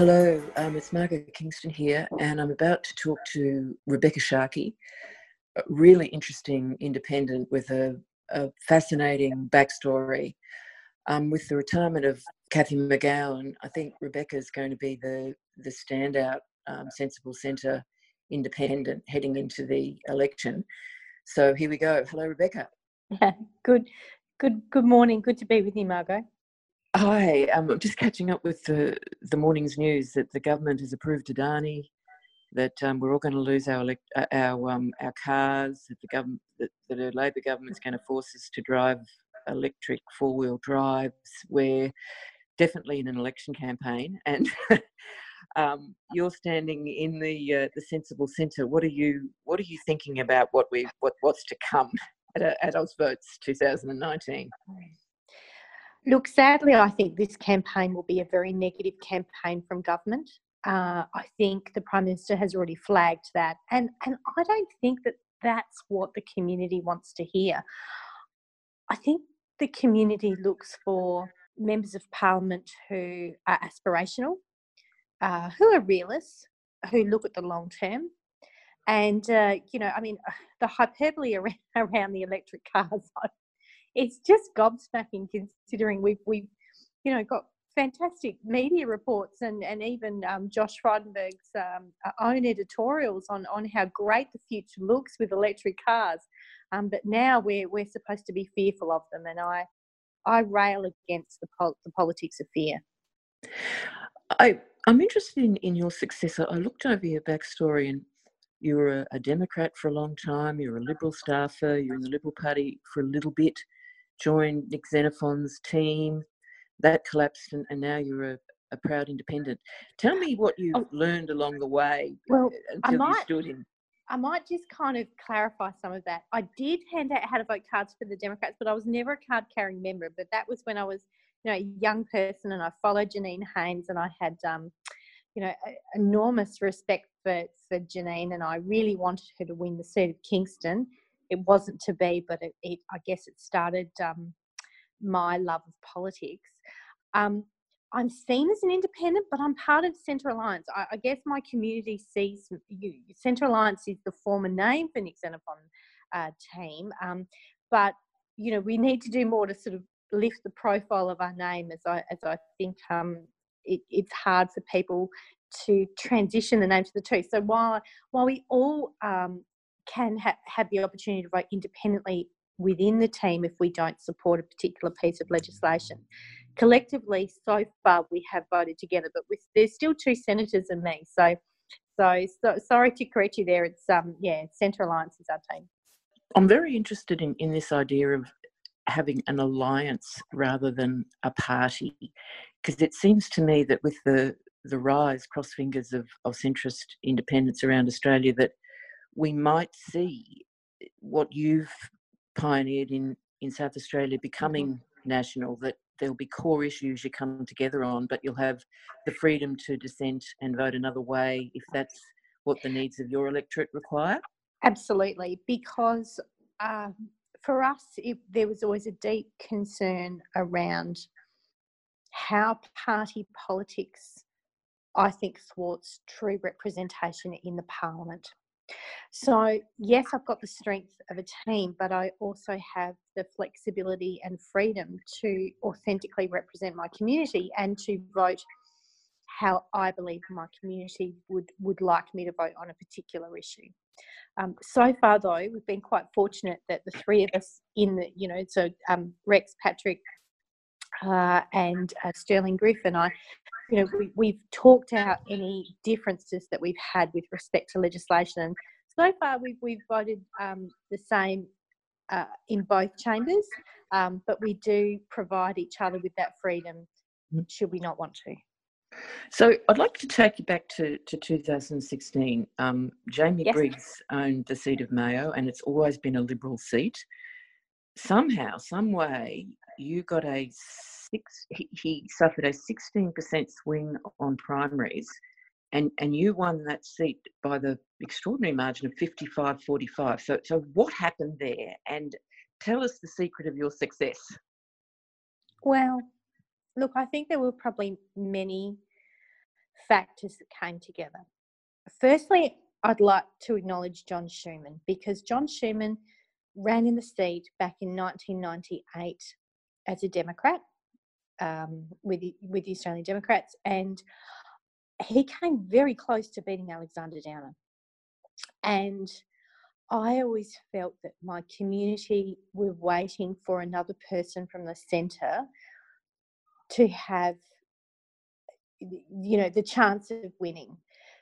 Hello, um, it's Margo Kingston here, and I'm about to talk to Rebekha Sharkie, a really interesting independent with a, a fascinating backstory. Um, with the retirement of Cathy McGowan, I think Rebekha is going to be the, the standout um, sensible centre independent heading into the election. So here we go. Hello, Rebekha. Yeah, good, good, good morning. Good to be with you, Margo. Hi, um, I'm just catching up with the, the morning's news that the government has approved Adani, that um, we're all going to lose our uh, our um, our cars, that the government that, that a Labor government's going to force us to drive electric four wheel drives. We're definitely in an election campaign, and um, you're standing in the uh, the sensible centre. What are you What are you thinking about what we what what's to come at, at Ausvotes 2019? Look, sadly, I think this campaign will be a very negative campaign from government. Uh, I think the Prime Minister has already flagged that. And, and I don't think that that's what the community wants to hear. I think the community looks for members of parliament who are aspirational, uh, who are realists, who look at the long term. And, uh, you know, I mean, the hyperbole around, around the electric cars, it's just gobsmacking considering we've we've you know got fantastic media reports and and even um, Josh Frydenberg's um, own editorials on on how great the future looks with electric cars. Um, but now we're we're supposed to be fearful of them, and I I rail against the pol- the politics of fear. I I'm interested in, in your successor. I looked over your backstory and you were a, a Democrat for a long time. You were a Liberal staffer. You were in the Liberal Party for a little bit joined Nick Xenophon's team. That collapsed, and, and now you're a, a, proud independent. Tell me what you've oh, learned along the way well, until might, you stood in. I might just kind of clarify some of that. I did hand out how to vote cards for the Democrats, but I was never a card carrying member. But that was when I was, you know, a young person, and I followed Janine Haines, and I had, um, you know, enormous respect for for Janine, and I really wanted her to win the seat of Kingston it wasn't to be, but it, it I guess it started um, my love of politics. Um, I'm seen as an independent, but I'm part of Centre Alliance. I, I guess my community sees you. Centre Alliance is the former name for Nick Xenophon uh, team, um, but you know we need to do more to sort of lift the profile of our name. As I as I think um, it, it's hard for people to transition the name to the two. So while while we all um, can ha- have the opportunity to vote independently within the team if we don't support a particular piece of legislation. Collectively, so far we have voted together, but with, there's still two senators and me. So, so, so sorry to correct you there. It's um, yeah, Centre Alliance is our team. I'm very interested in in this idea of having an alliance rather than a party, because it seems to me that with the the rise, cross fingers of, of centrist independents around Australia, that we might see what you've pioneered in, in South Australia mm-hmm. becoming national, that there'll be core issues you come together on, but you'll have the freedom to dissent and vote another way if that's what the needs of your electorate require? Absolutely, because um, for us, it, there was always a deep concern around how party politics, I think, thwarts true representation in the parliament. So, yes, I've got the strength of a team, but I also have the flexibility and freedom to authentically represent my community and to vote how I believe my community would, would like me to vote on a particular issue. Um, so far, though, we've been quite fortunate that the three of us in the, you know, so um, Rex, Patrick, uh, and uh, Stirling Griffin, I, you know, we, we've talked out any differences that we've had with respect to legislation. And so far, we've, we've voted um, the same uh, in both chambers, um, but we do provide each other with that freedom mm. should we not want to. So I'd like to take you back to, to 2016. Um, Jamie yes. Briggs owned the seat of Mayo, and it's always been a Liberal seat. Somehow, some way, you got a six, he, he suffered a 16% swing on primaries, and, and you won that seat by the extraordinary margin of 55 45. So, so, what happened there? And tell us the secret of your success. Well, look, I think there were probably many factors that came together. Firstly, I'd like to acknowledge John Schumann because John Schumann ran in the seat back in 1998 as a Democrat um, with the, with the Australian Democrats, and he came very close to beating Alexander Downer. And I always felt that my community were waiting for another person from the centre to have, you know, the chance of winning.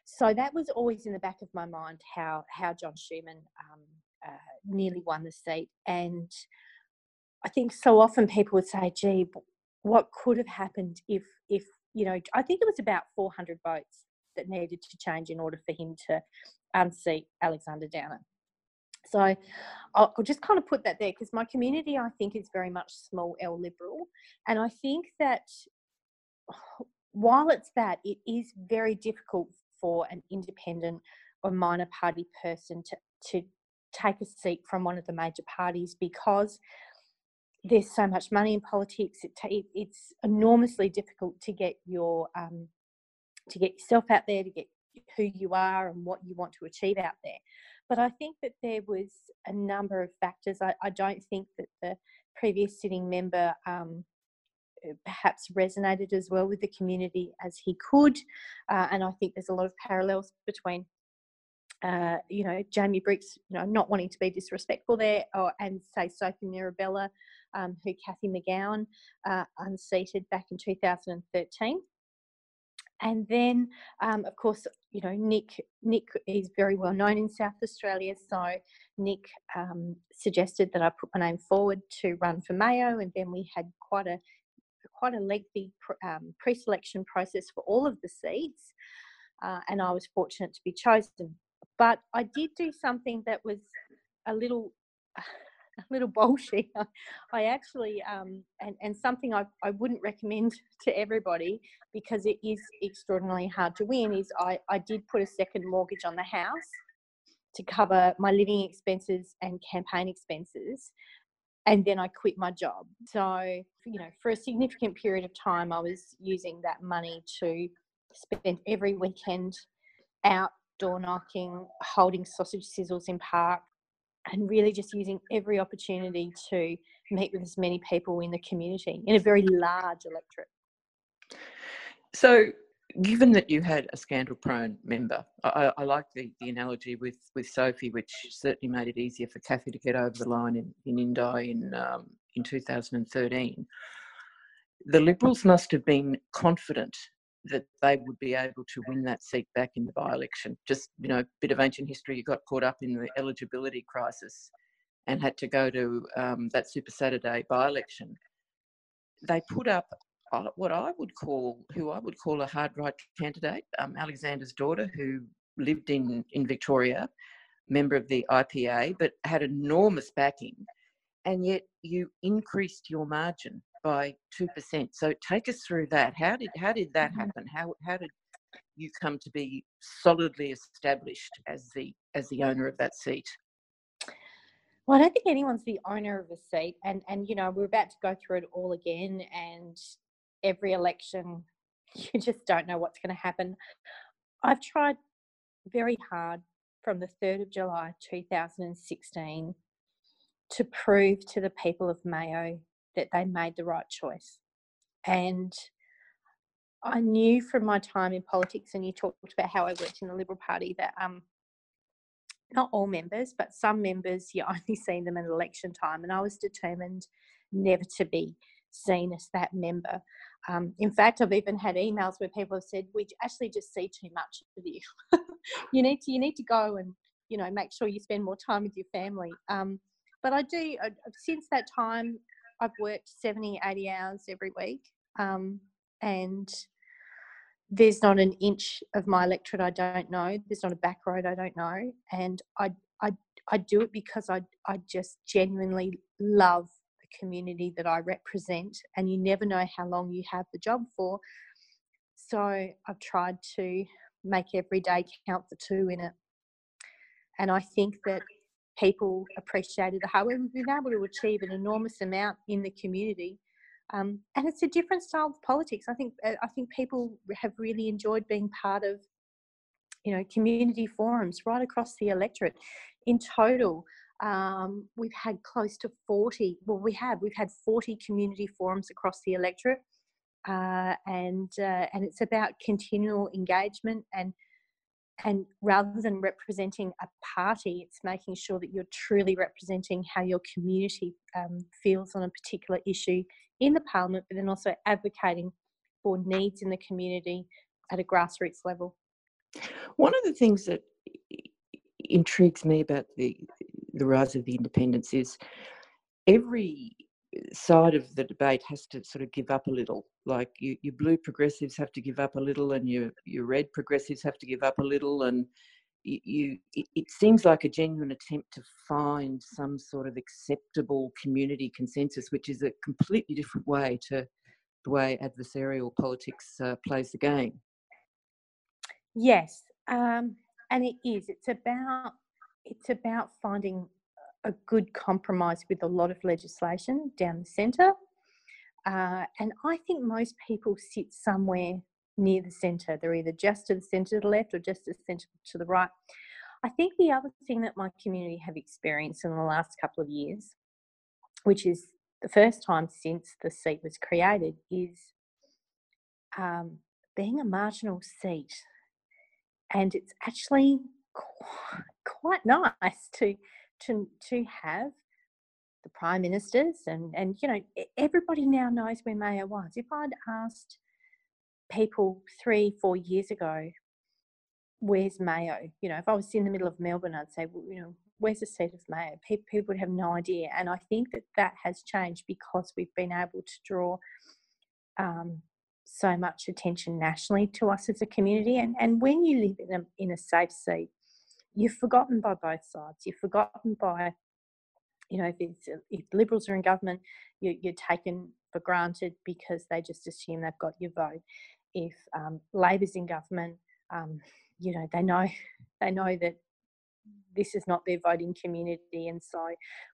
So that was always in the back of my mind how how John Schumann um, uh, nearly won the seat, and I think so often people would say, "Gee, what could have happened if if you know?" I think it was about 400 votes that needed to change in order for him to um, unseat Alexander Downer. So I'll, I'll just kind of put that there because my community, I think, is very much small L liberal, and I think that while it's that, it is very difficult for an independent or minor party person to, to take a seat from one of the major parties because there's so much money in politics. It ta- it's enormously difficult to get your um, to get yourself out there, to get who you are and what you want to achieve out there. But I think that there was a number of factors. I, I don't think that the previous sitting member um, uh, perhaps resonated as well with the community as he could. Uh, and I think there's a lot of parallels between, uh, you know, Jamie Briggs, you know, not wanting to be disrespectful there, or, and say Sophie Mirabella, um, who Cathy McGowan uh, unseated back in 2013. And then, um, of course, you know, Nick Nick is very well known in South Australia. So Nick um, suggested that I put my name forward to run for Mayo, and then we had quite a quite a lengthy um, pre-selection process for all of the seats, uh, and I was fortunate to be chosen. But I did do something that was a little. A little bolshy. I actually, um, and, and something I, I wouldn't recommend to everybody because it is extraordinarily hard to win, is I, I did put a second mortgage on the house to cover my living expenses and campaign expenses and then I quit my job. So, you know, for a significant period of time, I was using that money to spend every weekend out door knocking, holding sausage sizzles in park, and really just using every opportunity to meet with as many people in the community in a very large electorate. So, given that you had a scandal prone member, I, I, like the, the analogy with, with Sophie, which certainly made it easier for Cathy to get over the line in, in Indi in, um, in 2013. The Liberals must have been confident that they would be able to win that seat back in the by election. Just, you know, a bit of ancient history, you got caught up in the eligibility crisis and had to go to um, that Super Saturday by election. They put up what I would call, who I would call a hard right candidate, um, Alexander's daughter, who lived in, in Victoria, member of the IPA, but had enormous backing. And yet you increased your margin by 2%. So take us through that. How did, how did that mm-hmm. happen? How, how did you come to be solidly established as the, as the owner of that seat? Well, I don't think anyone's the owner of a seat, and and you know we're about to go through it all again, and every election, you just don't know what's going to happen. I've tried very hard from the 3rd of July 2016 to prove to the people of Mayo that they made the right choice. And I knew from my time in politics, and you talked about how I worked in the Liberal Party, that um, not all members, but some members, you only see them at election time. And I was determined never to be seen as that member. Um, in fact, I've even had emails where people have said, "We actually just see too much of you. you need to you need to go and you know make sure you spend more time with your family." Um, but I do. Since that time, I've worked 70, 80 hours every week, um, and there's not an inch of my electorate I don't know. There's not a back road I don't know, and I I I do it because I I just genuinely love the community that I represent, and you never know how long you have the job for. So I've tried to make every day count for two in it. And I think that people appreciated the work. We've been able to achieve an enormous amount in the community Um, and it's a different style of politics. I think uh, I think people have really enjoyed being part of, you know, community forums right across the electorate. In total, um, we've had close to 40. Well, we have we've had 40 community forums across the electorate, uh, and uh, and it's about continual engagement and and rather than representing a party, it's making sure that you're truly representing how your community um, feels on a particular issue in the parliament, but then also advocating for needs in the community at a grassroots level. One of the things that intrigues me about the the rise of the independents is every side of the debate has to sort of give up a little. Like you, your blue progressives have to give up a little, and your your red progressives have to give up a little, and you, you it, it seems like a genuine attempt to find some sort of acceptable community consensus, which is a completely different way to the way adversarial politics uh, plays the game. Yes, um, and it is. It's about it's about finding a good compromise with a lot of legislation down the centre. Uh, and I think most people sit somewhere near the centre. They're either just to the centre to the left or just to the centre to the right. I think the other thing that my community have experienced in the last couple of years, which is the first time since the seat was created, is um, being a marginal seat. And it's actually quite, quite nice to to to have the prime ministers and and you know everybody now knows where Mayo was. If I'd asked people three four years ago, where's Mayo? You know, if I was in the middle of Melbourne, I'd say, well, you know, where's the seat of Mayo? People, people would have no idea, and I think that that has changed because we've been able to draw. Um, so much attention nationally to us as a community, and, and when you live in a, in a safe seat, you're forgotten by both sides. You're forgotten by, you know, if, it's, if Liberals are in government, you, you're taken for granted because they just assume they've got your vote. If um, Labor's in government, um, you know, they know they know that this is not their voting community, and so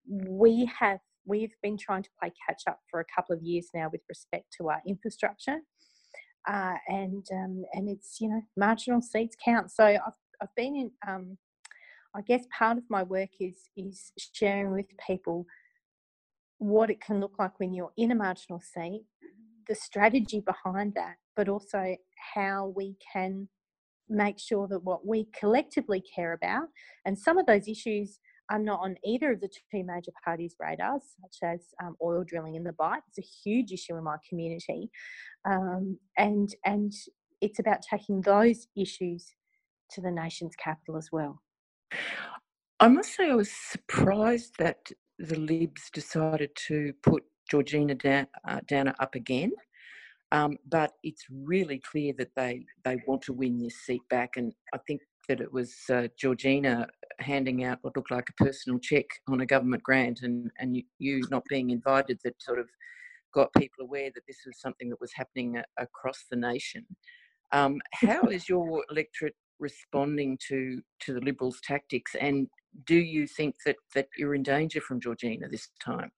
we have we've been trying to play catch up for a couple of years now with respect to our infrastructure. Uh, and um, and it's you know marginal seats count. So I've I've been in um, I guess part of my work is is sharing with people what it can look like when you're in a marginal seat, the strategy behind that, but also how we can make sure that what we collectively care about, and some of those issues are not on either of the two major parties' radars, such as um, oil drilling in the Bight. It's a huge issue in my community, um, and and it's about taking those issues to the nation's capital as well. I must say, I was surprised that the Libs decided to put Georgina Dan, uh, Downer up again. Um, but it's really clear that they, they want to win this seat back. And I think that it was uh, Georgina handing out what looked like a personal check on a government grant and, and you, you, not being invited that sort of got people aware that this was something that was happening a, across the nation. Um, how is your electorate responding to to the Liberals' tactics? And do you think that that you're in danger from Georgina this time?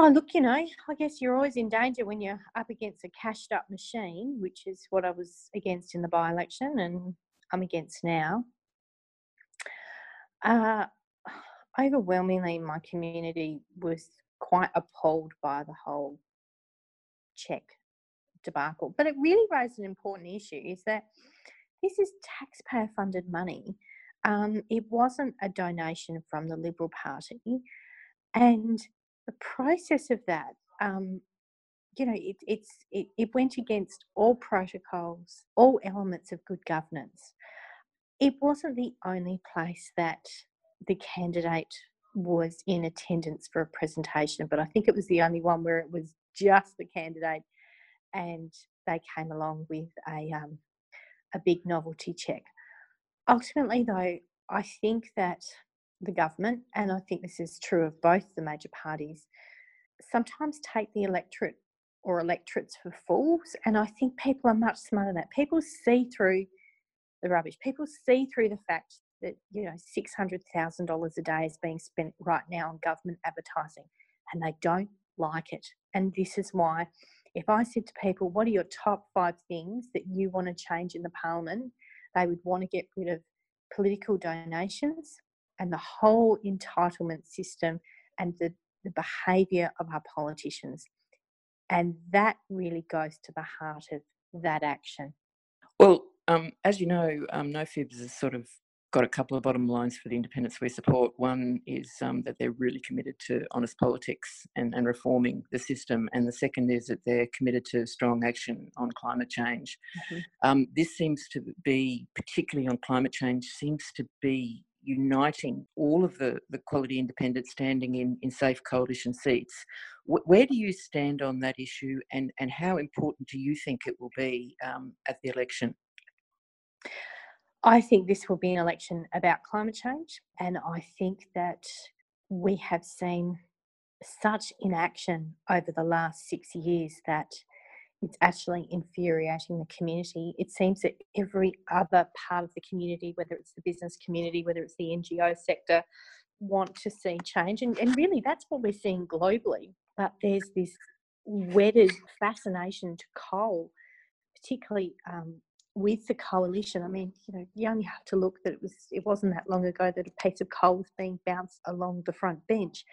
Oh, look, you know, I guess you're always in danger when you're up against a cashed up machine, which is what I was against in the by election and I'm against now. Uh, overwhelmingly, my community was quite appalled by the whole check debacle. But it really raised an important issue is that this is taxpayer funded money. Um, it wasn't a donation from the Liberal Party. And the process of that, um, you know, it, it's, it, it went against all protocols, all elements of good governance. It wasn't the only place that the candidate was in attendance for a presentation, but I think it was the only one where it was just the candidate and they came along with a um, a big novelty check. Ultimately, though, I think that the government, and I think this is true of both the major parties, sometimes take the electorate or electorates for fools. And I think people are much smarter than that. People see through the rubbish. People see through the fact that, you know, $600,000 a day is being spent right now on government advertising. And they don't like it. And this is why, if I said to people, What are your top five things that you want to change in the parliament? they would want to get rid of political donations and the whole entitlement system and the, the behaviour of our politicians. And that really goes to the heart of that action. Well, um, as you know, um, No Fibs has sort of got a couple of bottom lines for the independents we support. One is um, that they're really committed to honest politics and, and reforming the system, and the second is that they're committed to strong action on climate change. Mm-hmm. Um, this seems to be, particularly on climate change, seems to be uniting all of the, the quality independents standing in, in safe coalition seats. W- where do you stand on that issue, and, and how important do you think it will be um, at the election? I think this will be an election about climate change, and I think that we have seen such inaction over the last six years that it's actually infuriating the community. It seems that every other part of the community, whether it's the business community, whether it's the NGO sector, want to see change. And, and really, that's what we're seeing globally. But there's this wedded fascination to coal, particularly um, with the coalition. I mean, you know, you only have to look that it was it wasn't that long ago that a piece of coal was being bounced along the front bench.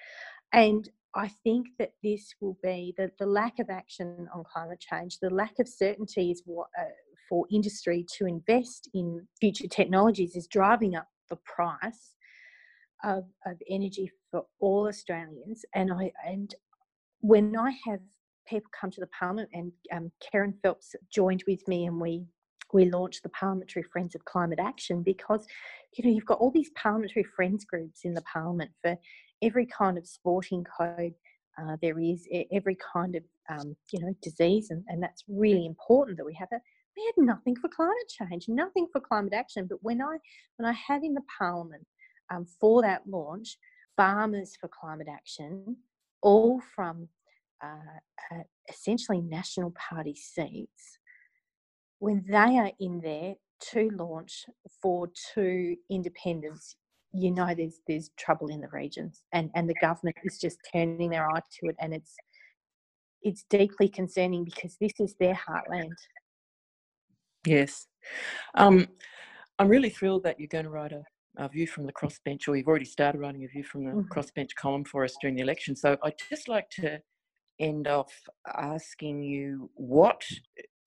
And I think that this will be the, the lack of action on climate change, the lack of certainty is what, uh, for industry to invest in future technologies is driving up the price of, of energy for all Australians. And I and when I have people come to the parliament and um, Kerryn Phelps joined with me and we we launched the Parliamentary Friends of Climate Action because, you know, you've got all these parliamentary friends groups in the parliament for every kind of sporting code uh, there is, every kind of, um, you know, disease, and, and that's really important that we have that. We had nothing for climate change, nothing for climate action. But when I when I had in the parliament um, for that launch, farmers for climate action, all from uh, uh, essentially national party seats, when they are in there to launch for two independents, you know there's there's trouble in the regions and and the government is just turning their eye to it and it's it's deeply concerning because this is their heartland. Yes. Um, i'm really thrilled that you're going to write a, a, view from the crossbench or you've already started writing a view from the mm-hmm. crossbench column for us during the election. So i'd just like to end off asking you what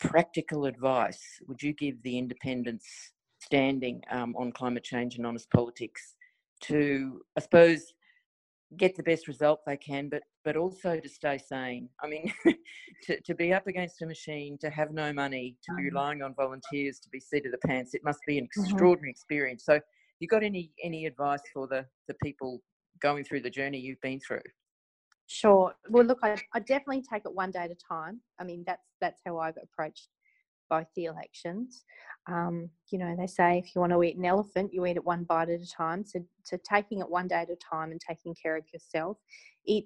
practical advice would you give the independents standing um, on climate change and honest politics to, I suppose, get the best result they can, but but also to stay sane. I mean, to, to be up against a machine, to have no money, to be mm-hmm. relying on volunteers, to be seat of the pants, it must be an mm-hmm. extraordinary mm-hmm. experience. So, you got any any advice for the the people going through the journey you've been through? Sure. Well, look, I, I definitely take it one day at a time. I mean, that's that's how I've approached both the elections. Um, you know, they say if you want to eat an elephant, you eat it one bite at a time. So, so taking it one day at a time and taking care of yourself, it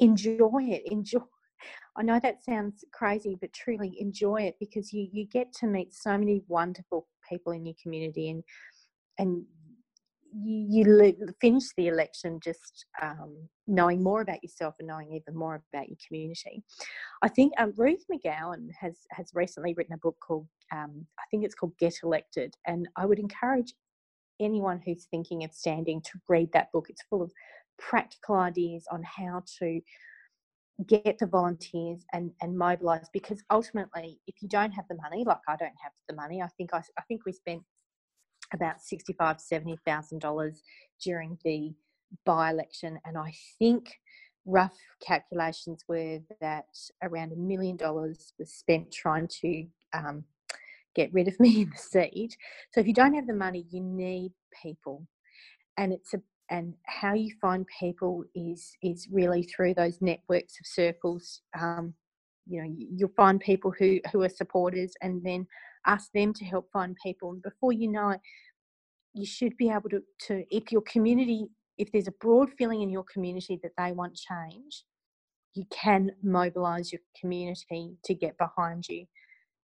enjoy it. Enjoy. I know that sounds crazy, but truly enjoy it because you you get to meet so many wonderful people in your community and and you, finish the election just um, knowing more about yourself and knowing even more about your community. I think um, Ruth McGowan has has recently written a book called um, I think it's called Get Elected, and I would encourage anyone who's thinking of standing to read that book. It's full of practical ideas on how to get the volunteers and and mobilize because ultimately if you don't have the money like i don't have the money i think i, I think we spent about sixty-five, seventy thousand dollars during the by-election, and I think rough calculations were that around a million dollars was spent trying to um, get rid of me in the seat. So if you don't have the money, you need people, and it's a and how you find people is is really through those networks of circles. Um, you know, you'll find people who who are supporters, and then ask them to help find people. And before you know it, you should be able to, to if your community, if there's a broad feeling in your community that they want change, you can mobilize your community to get behind you.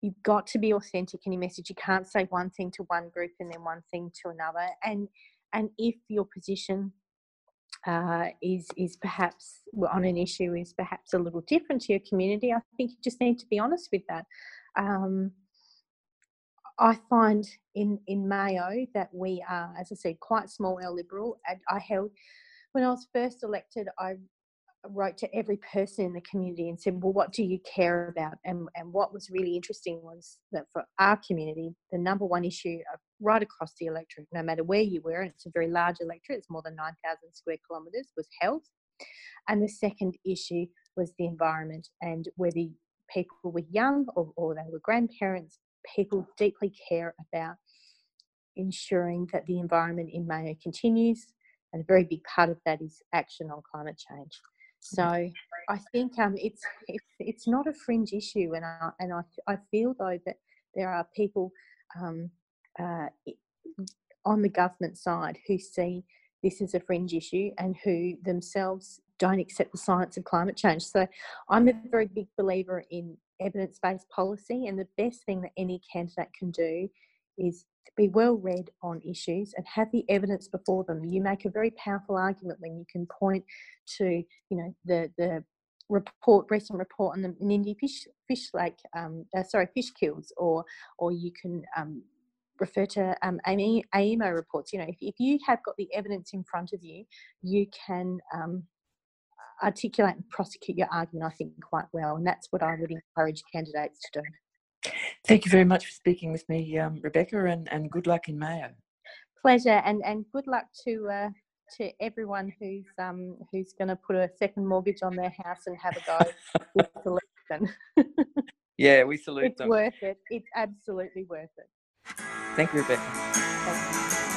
You've got to be authentic in your message. You can't say one thing to one group and then one thing to another. And and if your position uh, is is perhaps on an issue is perhaps a little different to your community, I think you just need to be honest with that. Um, I find in in Mayo that we are, as I said, quite small L liberal. And I held when I was first elected, I wrote to every person in the community and said, Well, what do you care about? And, and what was really interesting was that for our community, the number one issue uh, right across the electorate, no matter where you were, and it's a very large electorate, it's more than 9,000 square kilometres, was health. And the second issue was the environment and whether people were young or, or they were grandparents, people deeply care about ensuring that the environment in Mayo continues. And a very big part of that is action on climate change. So I think um, it's, it's it's not a fringe issue, and I and I, I feel though that there are people um, uh, on the government side who see this as a fringe issue and who themselves don't accept the science of climate change. So I'm a very big believer in evidence based policy, and the best thing that any candidate can do is be well read on issues and have the evidence before them. You make a very powerful argument when you can point to, you know, the the report, recent report on the Nindi fish fish lake, um, uh, sorry, fish kills, or or you can um, refer to um, AEMO reports. You know, if, if you have got the evidence in front of you, you can um, articulate and prosecute your argument. I think quite well, and that's what I would encourage candidates to do. Thank you very much for speaking with me, um, Rebekha, and, and good luck in Mayo. Pleasure, and, and good luck to uh, to everyone who's um, who's going to put a second mortgage on their house and have a go with the election. yeah, we salute it's them. It's worth it. It's absolutely worth it. Thank you, Rebekha. Thank you.